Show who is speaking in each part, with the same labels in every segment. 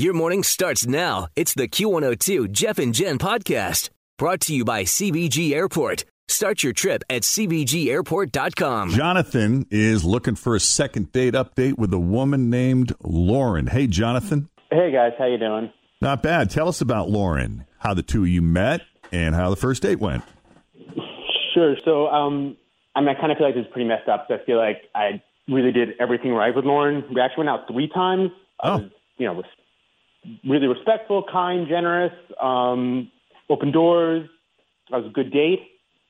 Speaker 1: Your morning starts now. It's the Q102 Jeff and Jen podcast brought to you by CVG Airport. Start your trip at CVGAirport.com.
Speaker 2: Jonathan is looking for a second date update with a woman named Lauren. Hey, Jonathan.
Speaker 3: Hey guys, how you doing?
Speaker 2: Not bad. Tell us about Lauren, how the two of you met, and how the first date went.
Speaker 3: Sure. So, um, I mean, I kind of feel like this is pretty messed up. So I feel like I really did everything right with Lauren. We actually went out three times. I
Speaker 2: Oh.
Speaker 3: was, you know, res- really respectful, kind, generous, um, open doors. I was a good date.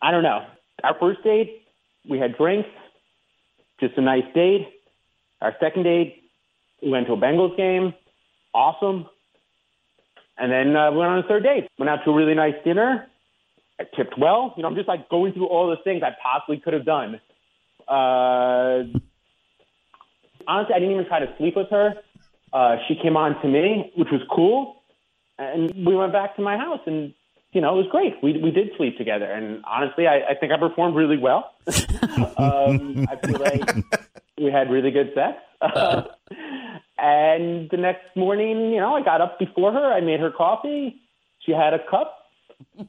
Speaker 3: I don't know. Our first date, we had drinks, just a nice date. Our second date, we went to a Bengals game. Awesome. And then uh, we went on a third date. Went out to a really nice dinner. I tipped well. You know, I'm just like going through all the things I possibly could have done. Uh, honestly, I didn't even try to sleep with her. Uh, she came on to me, which was cool. And we went back to my house and, you know, it was great. We, we did sleep together. And honestly, I, I think I performed really well. um, I feel like we had really good sex. and the next morning, you know, I got up before her. I made her coffee. She had a cup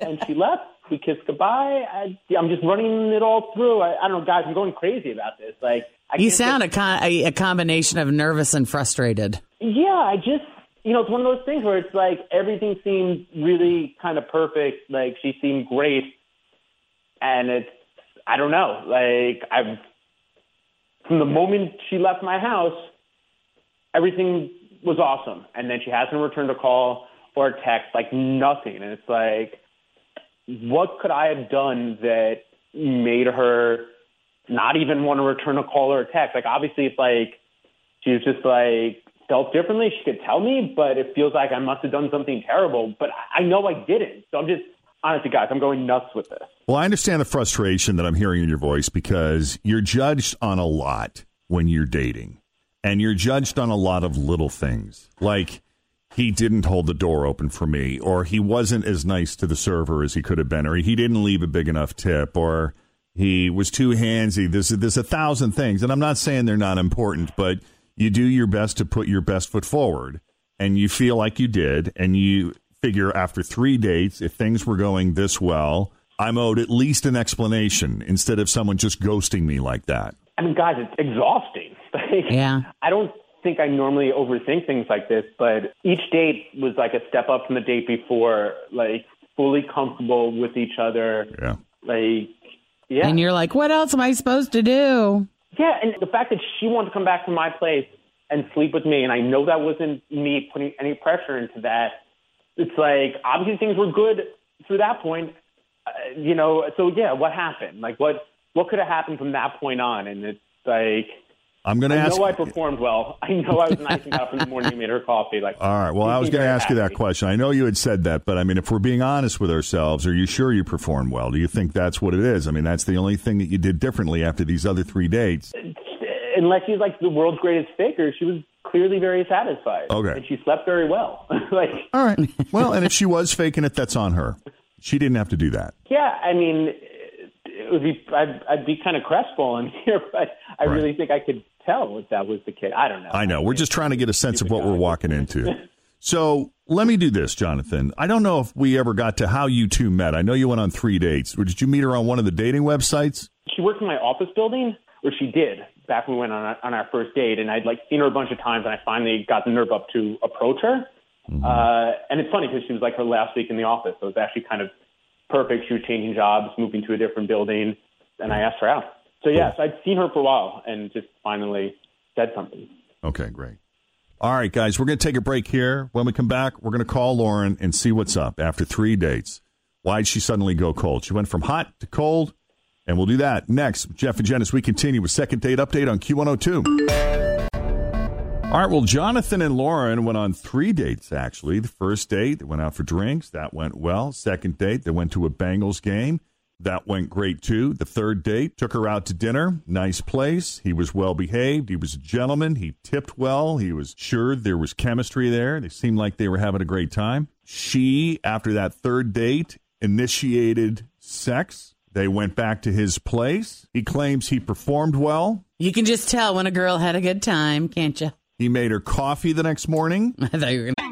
Speaker 3: and she left. We kissed goodbye. I, I'm just running it all through. I, I don't know, guys. I'm going crazy about this. Like, I
Speaker 4: You sound a, con- a, a combination of nervous and frustrated.
Speaker 3: yeah, I just, you know, it's one of those things where it's like everything seemed really kind of perfect. Like she seemed great, and it's, I don't know, like I've, from the moment she left my house, everything was awesome, and then she hasn't returned a call or a text, like nothing, and it's like, what could I have done that made her not even want to return a call or a text? Like obviously, it's like she just like felt differently. She could tell me, but it feels like I must have done something terrible. But I know I didn't. So I'm just honestly, guys, I'm going nuts with this.
Speaker 2: Well, I understand the frustration that I'm hearing in your voice because you're judged on a lot when you're dating, and you're judged on a lot of little things like he didn't hold the door open for me, or he wasn't as nice to the server as he could have been, or he didn't leave a big enough tip, or he was too handsy. There's there's a thousand things, and I'm not saying they're not important, but you do your best to put your best foot forward, and you feel like you did, and you figure after three dates, if things were going this well, I'm owed at least an explanation instead of someone just ghosting me like that.
Speaker 3: I mean, guys, it's exhausting. Like,
Speaker 4: Yeah.
Speaker 3: I don't think I normally overthink things like this, but each date was like a step up from the date before, like fully comfortable with each other.
Speaker 2: Yeah.
Speaker 3: Like, yeah.
Speaker 4: And you're like, what else am I supposed to do?
Speaker 3: Yeah, and the fact that she wanted to come back to my place and sleep with me, and I know that wasn't me putting any pressure into that. It's like obviously things were good through that point, uh, you know. So yeah, what happened? Like what what could have happened from that point on? And it's like
Speaker 2: I'm going to ask.
Speaker 3: I know I performed well. I know I was nice and got up in the morning and made her coffee. Like
Speaker 2: All right. Well, I was going to
Speaker 3: very
Speaker 2: ask you that question. I know you had said that, but I mean, if we're being honest with ourselves, are you sure you performed well? Do you think that's what it is? I mean, that's the only thing that you did differently after these other three dates.
Speaker 3: Unless she's like the world's greatest faker, she was clearly very satisfied.
Speaker 2: Okay.
Speaker 3: and she slept very well. like
Speaker 2: All right. Well, and if she was faking it, that's on her. She didn't have to do that.
Speaker 3: Yeah, I mean, it would be I'd, I'd be kind of crestfallen here, but I
Speaker 2: Right.
Speaker 3: really think I could tell if that was the case. I don't know.
Speaker 2: I know. We're just trying to get a sense of what we're walking into. So let me do this, Jonathan. I don't know if we ever got to how you two met. I know you went on three dates. Or Did you meet her on one of the dating websites?
Speaker 3: She worked in my office building, or she did back when we went on our, on our first date, and I'd like seen her a bunch of times, and I finally got the nerve up to approach her. Uh, and it's funny because she was like her last week in the office, so it was actually kind of perfect. She was changing jobs, moving to a different building, and I asked her out. So yes, I'd seen her for a while, and just finally said something.
Speaker 2: Okay, great. All right, guys, we're going to take a break here. When we come back, we're going to call Lauren and see what's up after three dates. Why'd she suddenly go cold? She went from hot to cold, and we'll do that next. Jeff and Jen, as we continue with second date update on Q102. All right, well, Jonathan and Lauren went on three dates, actually. The first date, they went out for drinks. That went well. Second date, they went to a Bengals game. That went great, too. The third date, took her out to dinner. Nice place. He was well behaved. He was a gentleman. He tipped well. He was sure there was chemistry there. They seemed like they were having a great time. She, after that third date, initiated sex. They went back to his place. He claims he performed well.
Speaker 4: You can just tell when a girl had a good time, can't you?
Speaker 2: He made her coffee the next morning.
Speaker 4: I thought you were going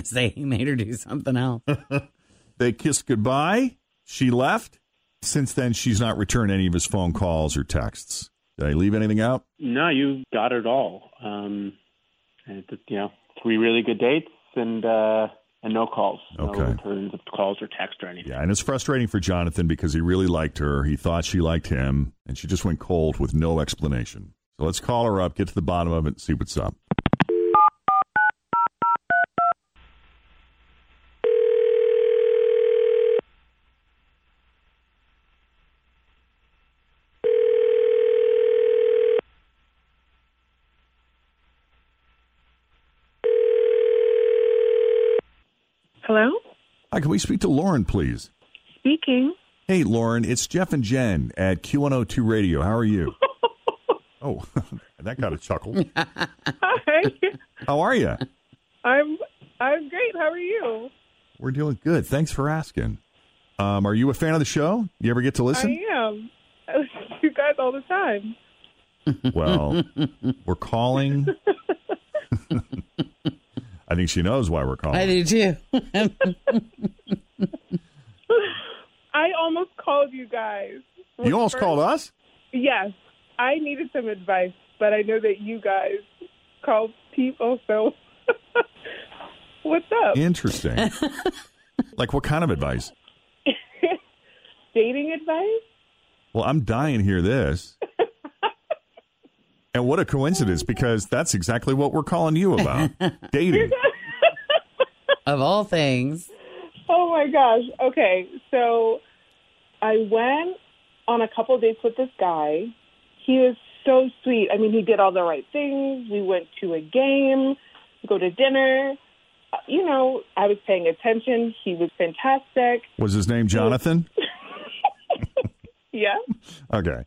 Speaker 4: To say he made her do something else.
Speaker 2: They kissed goodbye. She left. Since then, she's not returned any of his phone calls or texts. Did I leave anything out?
Speaker 3: No, you got it all. Um, and you know, three really good dates and uh, and no calls,
Speaker 2: Okay.
Speaker 3: no returns of calls or text or anything.
Speaker 2: Yeah, and it's frustrating for Jonathan because he really liked her. He thought she liked him, and she just went cold with no explanation. So let's call her up, get to the bottom of it, and see what's up. Hi, can we speak to Lauren, please?
Speaker 5: Speaking.
Speaker 2: Hey, Lauren, it's Jeff and Jen at Q102 Radio. How are you? oh, that got a chuckle.
Speaker 5: Hi.
Speaker 2: How are you?
Speaker 5: I'm I'm great. How are you?
Speaker 2: We're doing good. Thanks for asking. Um, are you a fan of the show? You ever get to listen?
Speaker 5: I am. I listen to you guys all the time.
Speaker 2: Well, we're calling. I think she knows why we're calling.
Speaker 4: I do too.
Speaker 5: I almost called you guys.
Speaker 2: You almost
Speaker 5: First-
Speaker 2: called us?
Speaker 5: Yes. I needed some advice, but I know that you guys call people, so what's up?
Speaker 2: Interesting. like, what kind of advice?
Speaker 5: Dating advice?
Speaker 2: Well, I'm dying to hear this. And what a coincidence, because that's exactly what we're calling you about dating.
Speaker 4: of all things.
Speaker 5: Oh my gosh. Okay, so I went on a couple dates with this guy. He was so sweet. I mean, he did all the right things. We went to a game, go to dinner. Uh, You know, I was paying attention. He was fantastic.
Speaker 2: Was his name Jonathan?
Speaker 5: Yeah.
Speaker 2: Okay.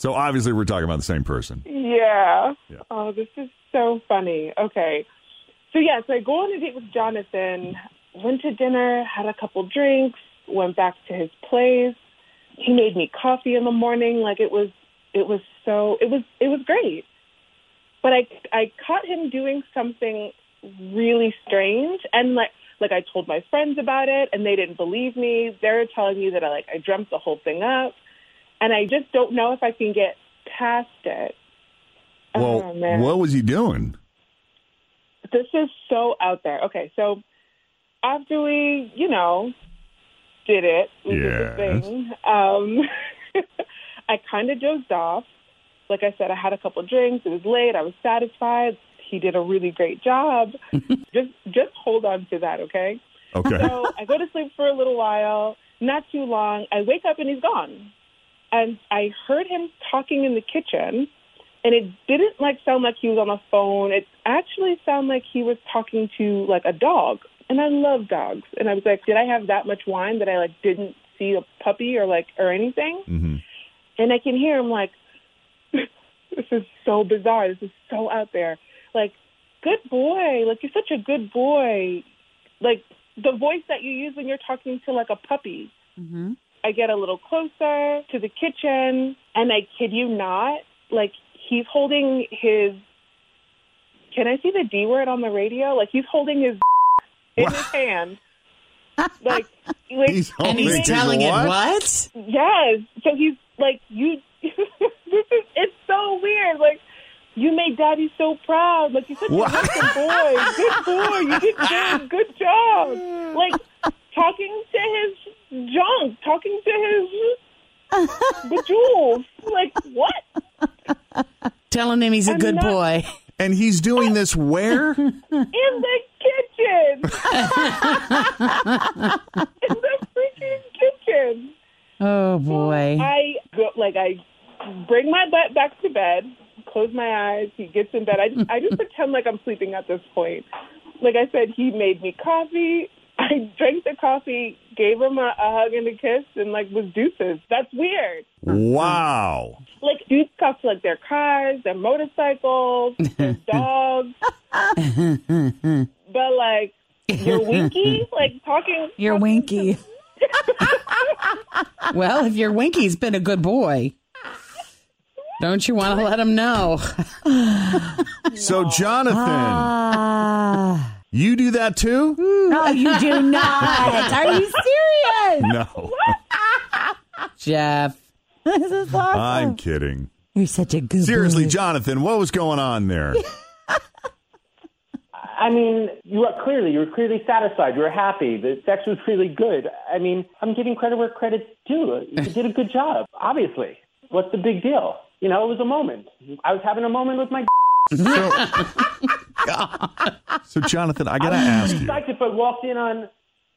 Speaker 2: So obviously, we're talking about the same person.
Speaker 5: Yeah.
Speaker 2: Yeah.
Speaker 5: Oh, this is so funny. Okay. So, yeah, so I go on a date with Jonathan, went to dinner, had a couple drinks, went back to his place. He made me coffee in the morning. Like it was, it was so, it was, it was great. But I, I caught him doing something really strange. And like, like I told my friends about it and they didn't believe me. They're telling me that I like, I dreamt the whole thing up. And I just don't know if I can get past it.
Speaker 2: Well,
Speaker 5: oh,
Speaker 2: what was he doing?
Speaker 5: This is so out there. Okay, so after we, you know, did it, we did the thing. Um, I kind of dozed off. Like I said, I had a couple drinks. It was late. I was satisfied. He did a really great job. just, just hold on to that, okay?
Speaker 2: Okay.
Speaker 5: So I go to sleep for a little while. Not too long. I wake up and he's gone. And I heard him talking in the kitchen, and it didn't like sound like he was on the phone. It actually sounded like he was talking to like a dog, and I love dogs. And I was like, did I have that much wine that I like didn't see a puppy or like or anything?
Speaker 2: Mm-hmm.
Speaker 5: And I can hear him like, this is so bizarre. This is so out there. Like, good boy. Like you're such a good boy. Like the voice that you use when you're talking to like a puppy.
Speaker 4: Mm-hmm.
Speaker 5: I get a little closer to the kitchen, and I kid you not, like he's holding his. Can I see the D word on the radio? Like he's holding his in his hand. Like, like
Speaker 2: He's
Speaker 4: And he's
Speaker 2: holding
Speaker 4: telling it
Speaker 2: what?
Speaker 4: what?
Speaker 5: yes. So he's like, you. this is it's so weird. Like. You made Daddy so proud. Like you're such
Speaker 2: What?
Speaker 5: a handsome boy. Good boy. You did good. Good job. Like talking to his junk, talking to his bejewels. Like what?
Speaker 4: Telling him he's a
Speaker 5: I'm
Speaker 4: good
Speaker 5: not-
Speaker 4: boy.
Speaker 2: And he's doing this where?
Speaker 5: In the kitchen. In the freaking kitchen.
Speaker 4: Oh boy.
Speaker 5: I go like I bring my butt back to bed, close my eyes. He gets in bed. I just, I just pretend like I'm sleeping at this point. Like I said, he made me coffee. I drank the coffee, gave him a, a hug and a kiss, and like was deuces. That's weird.
Speaker 2: wow.
Speaker 5: Like dudes talk like their cars, their motorcycles, their dogs. but like you're winky, like talking.
Speaker 4: You're
Speaker 5: talking
Speaker 4: winky. well, if your winky's been a good boy, don't you want to let him know?
Speaker 2: So, Jonathan, ah. You do that too?
Speaker 6: No, you do not. Are you serious?
Speaker 2: No,
Speaker 4: Jeff.
Speaker 6: This is awesome.
Speaker 2: I'm kidding.
Speaker 6: You're such a good
Speaker 2: Seriously,
Speaker 6: boy.
Speaker 2: Jonathan, what was going on there?
Speaker 3: I mean, you are clearly, you were clearly satisfied. You were happy. The sex was really good. I mean, I'm giving credit where credit's due. You did a good job, obviously. What's the big deal? You know, it was a moment. I was having a moment with my.
Speaker 2: So, so Jonathan, I got to ask you.
Speaker 3: Psyched if I walked in on,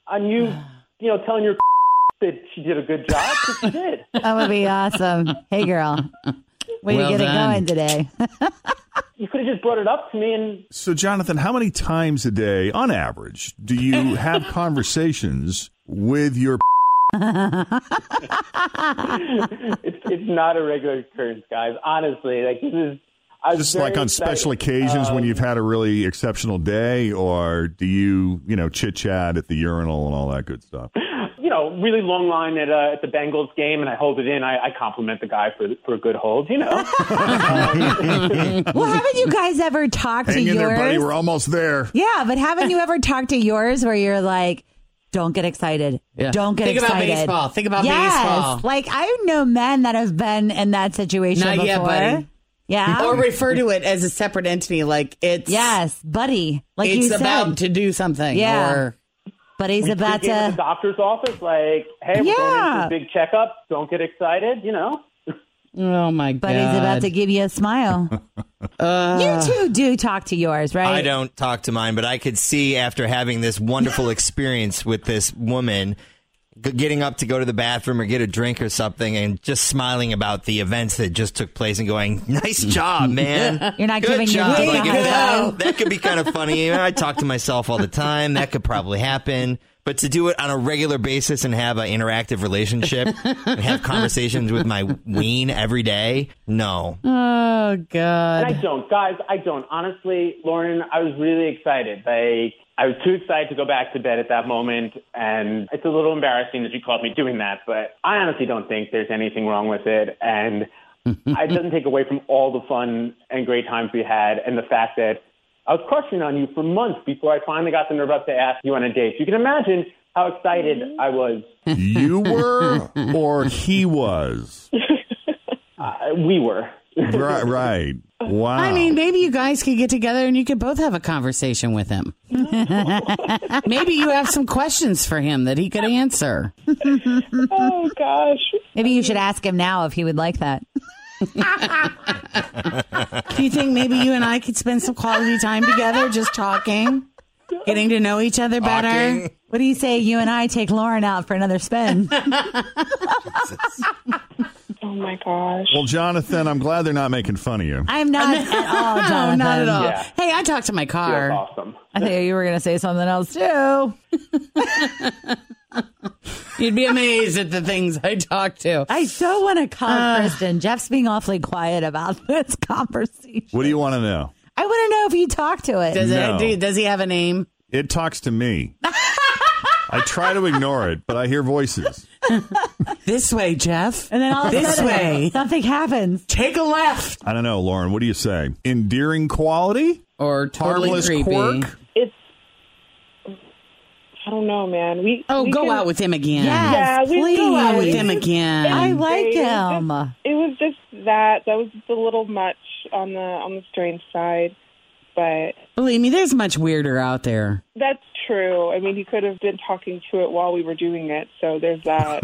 Speaker 3: on you, you know, telling your that she did a good job she did.
Speaker 6: That would be awesome. Hey, girl. Way
Speaker 4: Well
Speaker 6: to get
Speaker 4: done.
Speaker 6: it going today.
Speaker 3: You could have just brought it up to me and
Speaker 2: So, Jonathan, how many times a day, on average, do you have conversations with your?
Speaker 3: it's it's not a regular occurrence, guys. Honestly, like this is. I was
Speaker 2: Just like on
Speaker 3: excited.
Speaker 2: special occasions when
Speaker 3: Um,
Speaker 2: you've had a really exceptional day, or do you, you know, chit chat at the urinal and all that good stuff?
Speaker 3: you know, really long line at uh, at the Bengals game, and I hold it in. I, I compliment the guy for for a good hold. You know,
Speaker 6: well, haven't you guys ever talked to
Speaker 2: Hang in
Speaker 6: yours?
Speaker 2: there, buddy. We're almost there.
Speaker 6: yeah, but haven't you ever talked to yours where you're like, don't get excited.
Speaker 4: Yeah.
Speaker 6: Don't get excited.
Speaker 4: Think about
Speaker 6: excited.
Speaker 4: baseball. Think about
Speaker 6: yes.
Speaker 4: baseball.
Speaker 6: Like, I know men that have been in that situation
Speaker 4: Not
Speaker 6: before.
Speaker 4: yet, buddy.
Speaker 6: Yeah.
Speaker 4: Or refer to it as a separate entity, like it's
Speaker 6: yes, buddy. Like
Speaker 4: it's
Speaker 6: you
Speaker 4: about
Speaker 6: said.
Speaker 4: to do something.
Speaker 6: Yeah.
Speaker 4: Or
Speaker 6: but he's
Speaker 3: we
Speaker 6: about
Speaker 3: speak at the
Speaker 6: to.
Speaker 3: doctor's office, like, hey, we're going
Speaker 6: Yeah.
Speaker 3: into a big checkup. Don't get excited. You know,
Speaker 4: oh my
Speaker 6: But
Speaker 4: god,
Speaker 6: Buddy's about to give you a smile. Uh, you two do talk to yours, right?
Speaker 7: I don't talk to mine, but I could see after having this wonderful experience with this woman, g- getting up to go to the bathroom or get a drink or something, and just smiling about the events that just took place and going, "Nice job, man!
Speaker 6: You're not
Speaker 7: Good
Speaker 6: giving your
Speaker 7: job."
Speaker 6: dick
Speaker 7: Like,
Speaker 6: a high
Speaker 7: that, that could be kind of funny. I talk to myself all the time. That could probably happen. But to do it on a regular basis and have an interactive relationship and have conversations with my ween every day, no.
Speaker 4: Oh
Speaker 3: and
Speaker 4: god.
Speaker 3: I don't, guys. I don't. Honestly, Lauren, I was really excited. Like, I was too excited to go back to bed at that moment, and it's a little embarrassing that you caught me doing that. But I honestly don't think there's anything wrong with it, and it doesn't take away from all the fun and great times we had, and the fact that I was crushing on you for months before I finally got the nerve up to ask you on a date. You can imagine how excited I was.
Speaker 2: You were, or he was.
Speaker 3: Uh, we were.
Speaker 2: Right, right. Wow.
Speaker 4: I mean, maybe you guys could get together and you could both have a conversation with him. maybe you have some questions for him that he could answer.
Speaker 5: Oh gosh.
Speaker 6: Maybe you should ask him now if he would like that.
Speaker 4: Do you think maybe you and I could spend some quality time together just talking, getting to know each other better?
Speaker 7: Talking.
Speaker 6: What do you say? You and I take Lauren out for another spin.
Speaker 5: Oh my gosh.
Speaker 2: Well, Jonathan, I'm glad they're not making fun of you.
Speaker 6: I'm not at all,
Speaker 4: No,
Speaker 6: Jonathan.
Speaker 4: not at all.
Speaker 3: Yeah.
Speaker 4: Hey, I talked to my car.
Speaker 3: That's awesome.
Speaker 6: I think you were going to say something else too.
Speaker 4: You'd be amazed at the things I talk to.
Speaker 6: I so want to call
Speaker 4: Uh.
Speaker 6: Kristen. Jeff's being awfully quiet about this conversation.
Speaker 2: What do you want to know?
Speaker 6: I want to know if you talk to it.
Speaker 4: Does,
Speaker 2: No.
Speaker 4: it, do- does he have a name?
Speaker 2: It talks to me. I try to ignore it, but I hear voices.
Speaker 4: This way, Jeff.
Speaker 6: and then all of a
Speaker 4: This
Speaker 6: sudden,
Speaker 4: way.
Speaker 6: something happens.
Speaker 4: Take a left.
Speaker 2: I don't know, Lauren. What do you say? Endearing quality?
Speaker 4: Or totally
Speaker 2: Harmless
Speaker 4: creepy.
Speaker 2: quirk?
Speaker 5: It's I don't know, man. We
Speaker 4: Oh,
Speaker 5: we
Speaker 4: go
Speaker 5: can-
Speaker 4: out with him again.
Speaker 6: Yes,
Speaker 5: Yeah, we
Speaker 4: Go out with
Speaker 6: please.
Speaker 4: him again.
Speaker 6: I like him.
Speaker 5: It was just that. That was just a little much on the on the strange side, but
Speaker 4: Believe me, there's much weirder out there.
Speaker 5: that's true. I mean, he could have been talking to it while we were doing it, so there's that.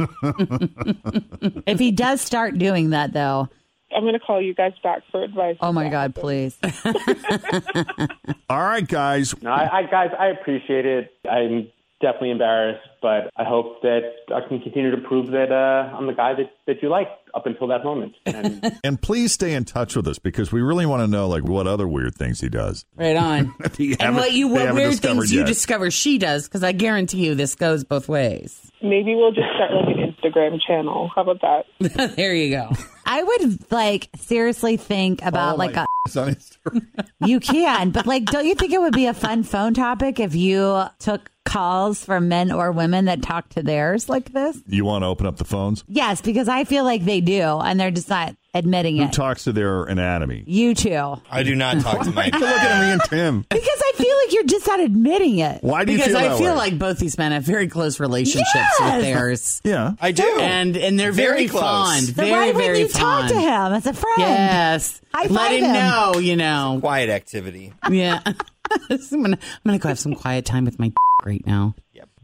Speaker 6: If he does start doing that, though,
Speaker 5: I'm going to call you guys back for advice.
Speaker 6: oh my God, please.
Speaker 2: All right, guys.
Speaker 3: No, I, I guys, I appreciate it. I'm definitely embarrassed, but I hope that I can continue to prove that uh, I'm the guy that, that you like up until that moment. And
Speaker 2: And please stay in touch with us because we really want to know like what other weird things he does.
Speaker 4: Right on. And what you what weird
Speaker 2: discovered
Speaker 4: things you discover she does, because I guarantee you this goes both ways.
Speaker 5: Maybe we'll just start like an Instagram channel. How about that?
Speaker 4: there you go.
Speaker 6: I would like seriously think about
Speaker 2: Oh,
Speaker 6: like a,
Speaker 2: on Instagram.
Speaker 6: you can, but like, don't you think it would be a fun phone topic if you took calls from men or women that talk to theirs like this?
Speaker 2: You want to open up the phones?
Speaker 6: Yes, because I feel like they do, and they're just not admitting
Speaker 2: Who
Speaker 6: it.
Speaker 2: talks to their anatomy?
Speaker 6: you two,
Speaker 7: I do not talk to my.
Speaker 2: Look at me and Tim.
Speaker 6: because I feel like you're just not admitting it.
Speaker 2: Why do you
Speaker 4: Because
Speaker 2: feel
Speaker 4: I
Speaker 2: that
Speaker 4: feel
Speaker 2: way?
Speaker 4: like both these men have very close relationships
Speaker 6: Yes!
Speaker 4: with theirs.
Speaker 2: yeah.
Speaker 7: I do.
Speaker 4: And and they're very,
Speaker 7: Very close.
Speaker 4: fond.
Speaker 6: So
Speaker 4: very,
Speaker 6: why wouldn't
Speaker 4: very
Speaker 6: you
Speaker 4: fond.
Speaker 6: talk to him as a friend?
Speaker 4: Yes.
Speaker 6: High
Speaker 4: Let him
Speaker 6: him.
Speaker 4: know, you know.
Speaker 7: Quiet activity.
Speaker 4: Yeah. I'm gonna I'm gonna go have some quiet time with my right now.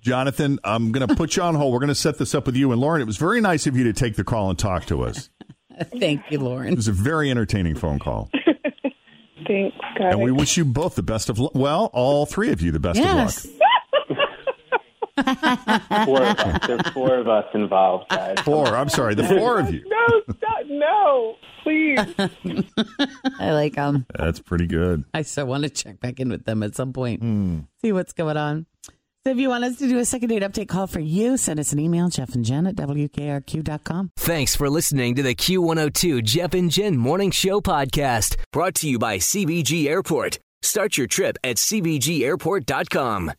Speaker 2: Jonathan, I'm going to put you on hold. We're going to set this up with you and Lauren. It was very nice of you to take the call and talk to us.
Speaker 4: Thank you, Lauren.
Speaker 2: It was a very entertaining phone call.
Speaker 5: Thanks, guys.
Speaker 2: And we wish you both the best of luck. Well, all three of you the best
Speaker 4: Yes.
Speaker 2: of
Speaker 3: four of us, there's four of us involved, guys.
Speaker 2: Four. I'm sorry, the four of you.
Speaker 5: no, stop, no, please.
Speaker 6: I like them.
Speaker 2: That's pretty good.
Speaker 4: I so want to check back in with them at some point.
Speaker 2: Hmm.
Speaker 4: See what's going on. So if you want us to do a second date update call for you, send us an email, Jeff and Jen at WKRQ.com.
Speaker 1: Thanks for listening to the Q102 Jeff and Jen Morning Show podcast, brought to you by CVG Airport. Start your trip at CVGAirport.com.